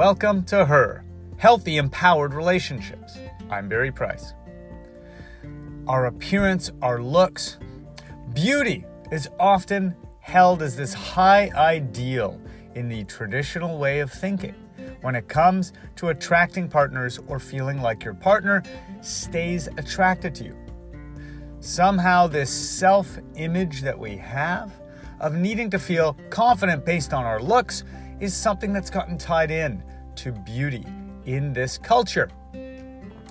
Welcome to Her Healthy, Empowered Relationships. I'm Barry Price. Our appearance, our looks, beauty is often held as this high ideal in the traditional way of thinking when it comes to attracting partners or feeling like your partner stays attracted to you. Somehow, this self image that we have of needing to feel confident based on our looks is something that's gotten tied in to beauty in this culture.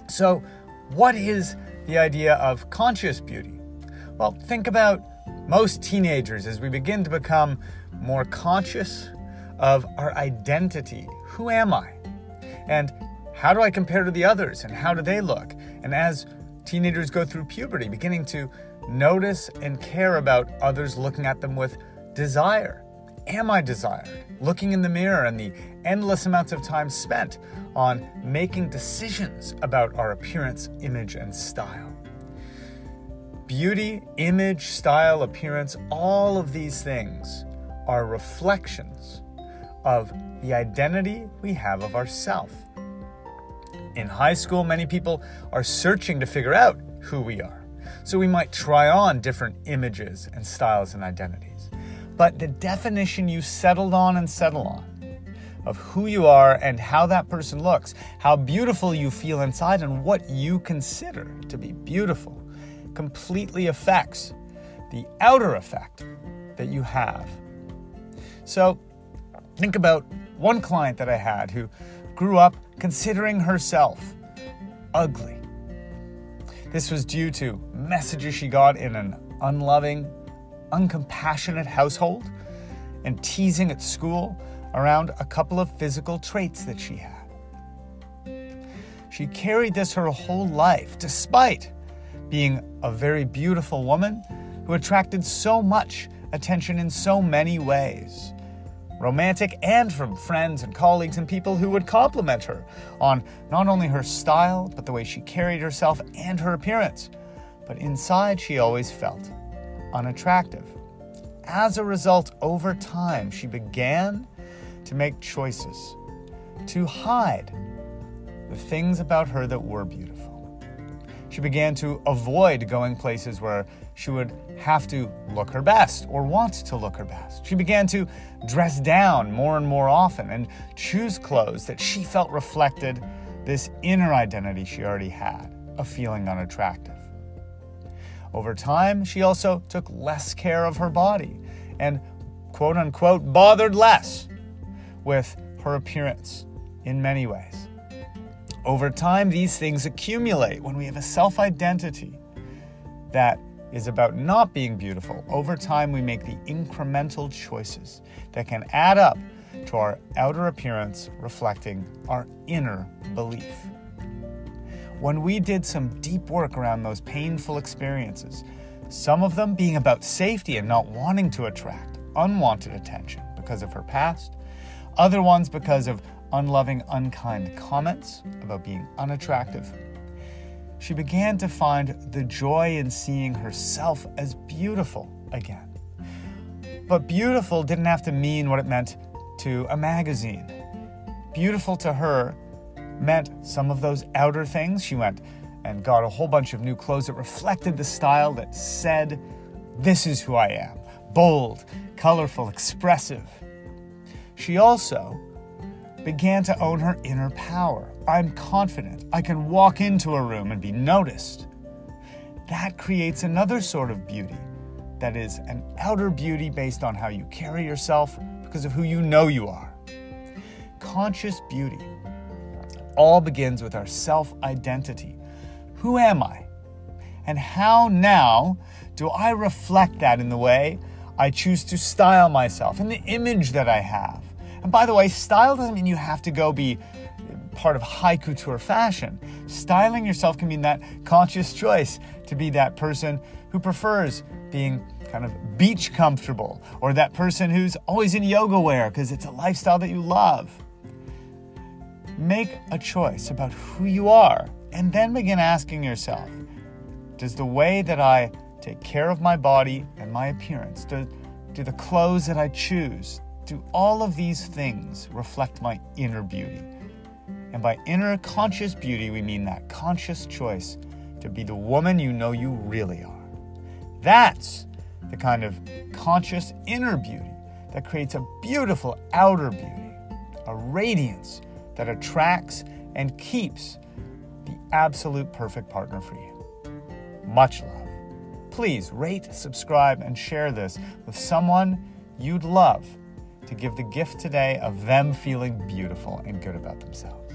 So, what is the idea of conscious beauty? Well, think about most teenagers as we begin to become more conscious of our identity. Who am I? And how do I compare to the others? And how do they look? And as teenagers go through puberty, beginning to notice and care about others looking at them with desire. Am I desired? Looking in the mirror and the endless amounts of time spent on making decisions about our appearance, image, and style. Beauty, image, style, appearance, all of these things are reflections of the identity we have of ourself. In high school, many people are searching to figure out who we are. So we might try on different images and styles and identities. But the definition you settled on and settle on of who you are and how that person looks, how beautiful you feel inside, and what you consider to be beautiful completely affects the outer effect that you have. So, think about one client that I had who grew up considering herself ugly. This was due to messages she got in an unloving, uncompassionate household and teasing at school around a couple of physical traits that she had. She carried this her whole life, despite being a very beautiful woman who attracted so much attention in so many ways romantic and from friends and colleagues and people who would compliment her on not only her style, but the way she carried herself and her appearance. But inside, she always felt unattractive. As a result, over time, she began to make choices to hide the things about her that were beautiful. She began to avoid going places where she would have to look her best or want to look her best. She began to dress down more and more often and choose clothes that she felt reflected this inner identity she already had of feeling unattractive. Over time, she also took less care of her body and quote unquote bothered less with her appearance in many ways. Over time, these things accumulate when we have a self identity that is about not being beautiful. Over time, we make the incremental choices that can add up to our outer appearance reflecting our inner belief. When we did some deep work around those painful experiences, some of them being about safety and not wanting to attract unwanted attention because of her past, other ones because of unloving, unkind comments about being unattractive. She began to find the joy in seeing herself as beautiful again. But beautiful didn't have to mean what it meant to a magazine. Beautiful to her meant some of those outer things. She went and got a whole bunch of new clothes that reflected the style that said, This is who I am bold, colorful, expressive. She also began to own her inner power. I'm confident. I can walk into a room and be noticed. That creates another sort of beauty that is an outer beauty based on how you carry yourself because of who you know you are. Conscious beauty all begins with our self identity. Who am I? And how now do I reflect that in the way I choose to style myself, in the image that I have? And by the way, style doesn't mean you have to go be part of high couture fashion. Styling yourself can mean that conscious choice to be that person who prefers being kind of beach comfortable or that person who's always in yoga wear because it's a lifestyle that you love. Make a choice about who you are and then begin asking yourself Does the way that I take care of my body and my appearance, do, do the clothes that I choose, do all of these things reflect my inner beauty? And by inner conscious beauty, we mean that conscious choice to be the woman you know you really are. That's the kind of conscious inner beauty that creates a beautiful outer beauty, a radiance that attracts and keeps the absolute perfect partner for you. Much love. Please rate, subscribe, and share this with someone you'd love to give the gift today of them feeling beautiful and good about themselves.